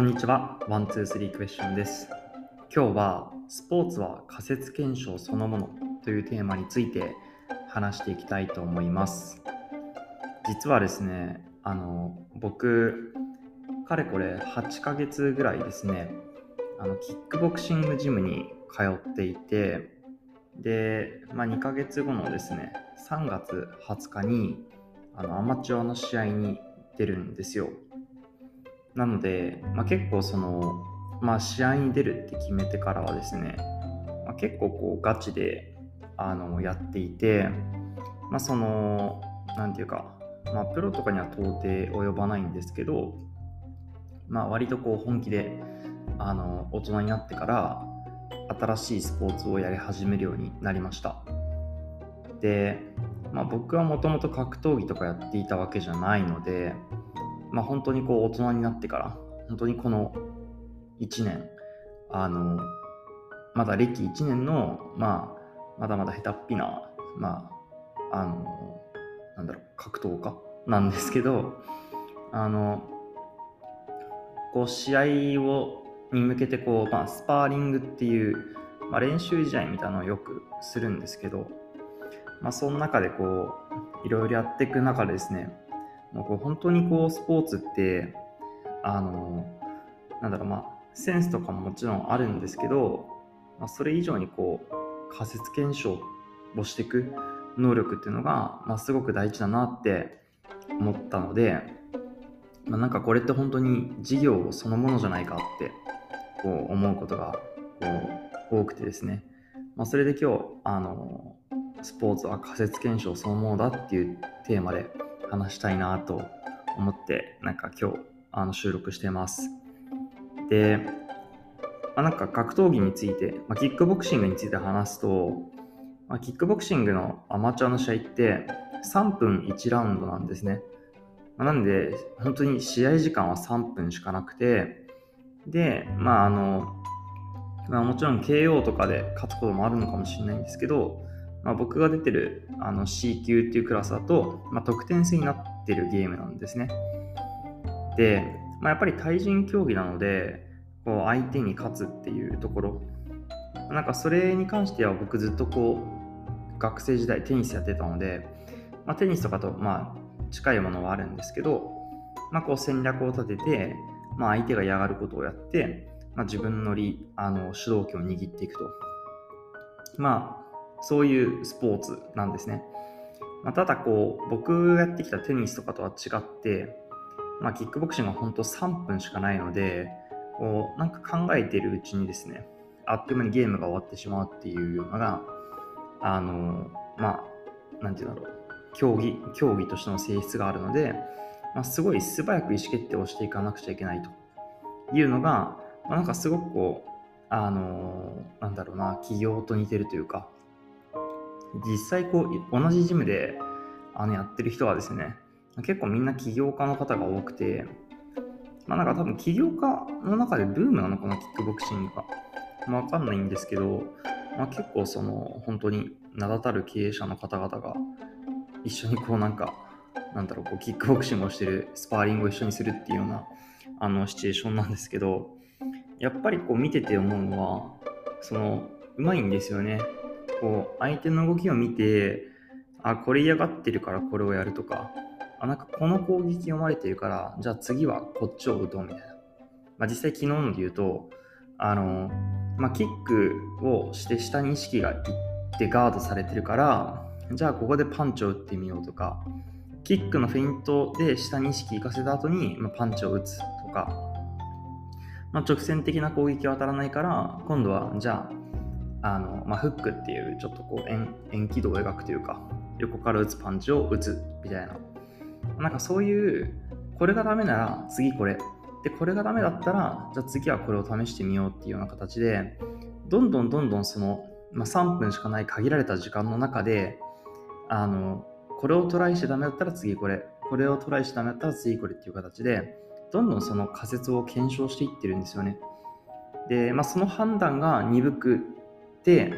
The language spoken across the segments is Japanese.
こんにちは。ワン、ツー、スリークエスチョンです。今日は、スポーツは仮説検証そのものというテーマについて話していきたいと思います。実はですね、あの、僕、かれこれ8ヶ月ぐらいですね、あの、キックボクシングジムに通っていて、で、まあ、2ヶ月後のですね、3月20日に、あの、アマチュアの試合に出るんですよ。なので、まあ、結構その、まあ、試合に出るって決めてからはですね、まあ、結構こうガチであのやっていて、まあ、その、なんていうか、まあ、プロとかには到底及ばないんですけど、まあ、割とこう本気であの大人になってから新しいスポーツをやり始めるようになりました。で、まあ、僕はもともと格闘技とかやっていたわけじゃないので、まあ、本当にこう大人になってから本当にこの1年あのまだ歴1年の、まあ、まだまだ下手っぴな、まあ、あのなんだろう格闘家なんですけどあのこう試合をに向けてこう、まあ、スパーリングっていう、まあ、練習試合みたいなのをよくするんですけど、まあ、その中でこういろいろやっていく中でですねもうこう本当にこうスポーツってあのなんだろうまあセンスとかももちろんあるんですけど、まあ、それ以上にこう仮説検証をしていく能力っていうのが、まあ、すごく大事だなって思ったので、まあ、なんかこれって本当に事業そのものじゃないかってこう思うことがこう多くてですね、まあ、それで今日あのスポーツは仮説検証そのものだっていうテーマで話したいなと思ってなんか今日あの収録してます。で、まあ、なんか格闘技について、まあ、キックボクシングについて話すと、まあ、キックボクシングのアマチュアの試合って3分1ラウンドなんですね、ま、なんで本当に試合時間は3分しかなくてでまああの、まあ、もちろん KO とかで勝つこともあるのかもしれないんですけどまあ、僕が出てるあの C 級っていうクラスだと、まあ、得点制になってるゲームなんですね。で、まあ、やっぱり対人競技なので、こう相手に勝つっていうところ、なんかそれに関しては僕ずっとこう、学生時代テニスやってたので、まあ、テニスとかとまあ近いものはあるんですけど、まあ、こう戦略を立てて、まあ、相手が嫌がることをやって、まあ、自分のりあの主導権を握っていくと。まあそういうスポーツなんですね。まあ、ただこう、僕がやってきたテニスとかとは違って、まあ、キックボクシングは本当3分しかないので、こう、なんか考えているうちにですね、あっという間にゲームが終わってしまうっていうのが、あの、まあ、なんていうんだろう、競技、競技としての性質があるので、まあ、すごい素早く意思決定をしていかなくちゃいけないというのが、まあ、なんかすごくこう、あの、なんだろうな、企業と似てるというか、実際こう同じジムであのやってる人はですね結構みんな起業家の方が多くてまあなんか多分起業家の中でブームなのかなキックボクシングが、まあ、わかんないんですけど、まあ、結構その本当に名だたる経営者の方々が一緒にこうなんかなんだろうこうキックボクシングをしてるスパーリングを一緒にするっていうようなあのシチュエーションなんですけどやっぱりこう見てて思うのはそのうまいんですよね。こう相手の動きを見てあこれ嫌がってるからこれをやるとか。あなんかこの攻撃読まれてるからじゃあ次はこっちを打とうみたいな、まあ、実際昨日ので言うとあの、まあ、キックをして下に意識がいってガードされてるからじゃあここでパンチを打ってみようとか。キックのフェイントで下に意識行かせた後に、まあ、パンチを打つとか、まあ、直線的な攻撃は当たらないから今度はじゃああの、まあ、フックっていうちょっとこう円円軌道を描くというか横から打つパンチを打つみたいな。なんかそういうこれがダメなら次これ。でこれがダメだったらじゃあ次はこれを試してみようっていうような形でどんどんどんどんその、まあ、3分しかない限られた時間の中であのこれをトライしてダメだったら次これ。これをトライしてダメだったら次これっていう形でどんどんその仮説を検証していってるんですよね。で、まあ、その判断が鈍くで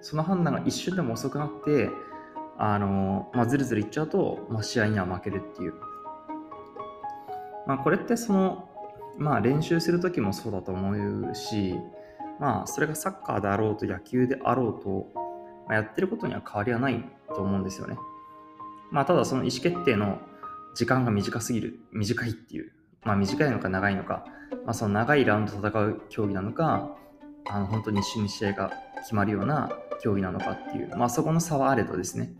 その判断が一瞬でも遅くなってあの、まあ、ずるずるいっちゃうと、まあ、試合には負けるっていう、まあ、これってそのまあ練習する時もそうだと思うし、まあそれがサッカーであろうと野球であろうと、まあ、やってることには変わりはないと思うんですよね。まあただその意思決定の時間が短すぎる、短いっていう、まあ短いのか長いのか、まあその長いラウンド戦う競技なのか、あの本当に一瞬に試合が決まるような競技なのかっていう、まあそこの差はあれどですね。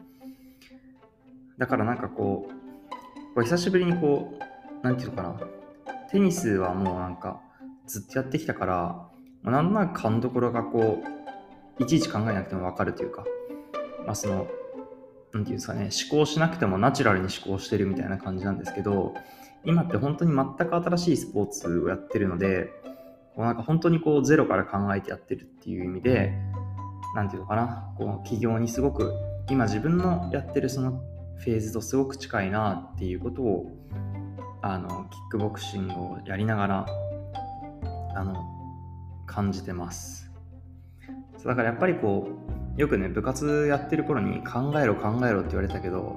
だからなんかこう、こ久しぶりにこう、なんていうのかな、テニスはもうなんかずっとやってきたから、まあ、なんとなく勘どころがこう、いちいち考えなくてもわかるというか、まあその、なんていうんですかね、思考しなくてもナチュラルに思考してるみたいな感じなんですけど、今って本当に全く新しいスポーツをやってるので、こうなんか本当にこうゼロから考えてやってるっていう意味で、なんていうのかな、この企業にすごく今自分のやってるそのフェーズとすごく近いなっていうことを、あの、キックボクシングをやりながら、あの、感じてます。だからやっぱりこう、よくね、部活やってる頃に考えろ考えろって言われたけど、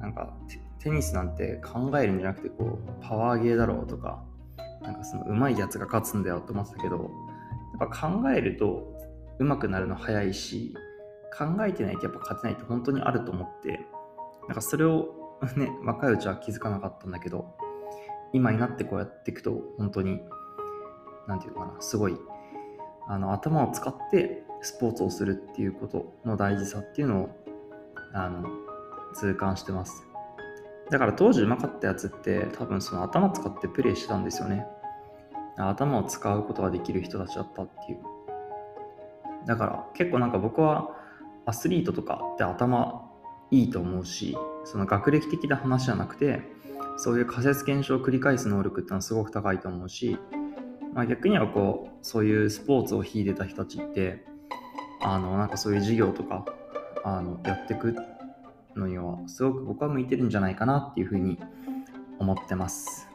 なんかテニスなんて考えるんじゃなくてこう、パワーゲーだろうとか、なんかその上手いやつが勝つんだよって思ってたけど、やっぱ考えると上手くなるの早いし、考えてないとやっぱ勝てないって本当にあると思って、なんかそれを ね、若いうちは気づかなかったんだけど、今になってこうやっていくと本当に、なんていうのかな、すごい、あの、頭を使ってスポーツをするっていうことの大事さっていうのを、あの、痛感してます。だから当時うまかったやつって多分その頭使ってプレイしてたんですよね。頭を使うことができる人たちだったっていう。だから結構なんか僕はアスリートとかって頭いいと思うし、その学歴的な話じゃなくて、そういう仮説検証を繰り返す能力ってのはすごく高いと思うし、まあ、逆にはこう、そういうスポーツを秀でた人たちって、あの、なんかそういう授業とか、あの、やっていくのには、すごく僕は向いてるんじゃないかなっていうふうに思ってます。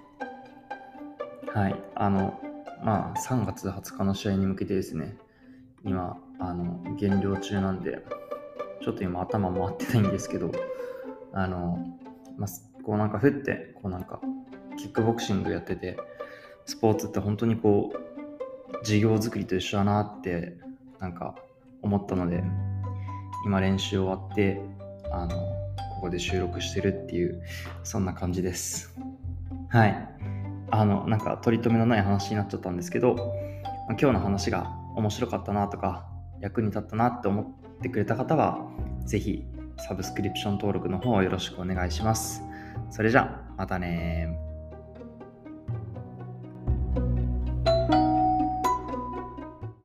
はい。あの、まあ、3月20日の試合に向けてですね、今、あの、減量中なんで、ちょっと今頭回ってないんですけど、あの、まあ、こうなんかふって、こうなんか、キックボクシングやってて、スポーツって本当にこう、事業作りと一緒だなって、なんか思ったので、今練習終わって、あの、ここで収録してるっていう、そんな感じです。はい。あの、なんか取り留めのない話になっちゃったんですけど、今日の話が面白かったなとか、役に立ったなって思ってくれた方は、是非サブスクリプション登録の方よろしくお願いします。それじゃ、またね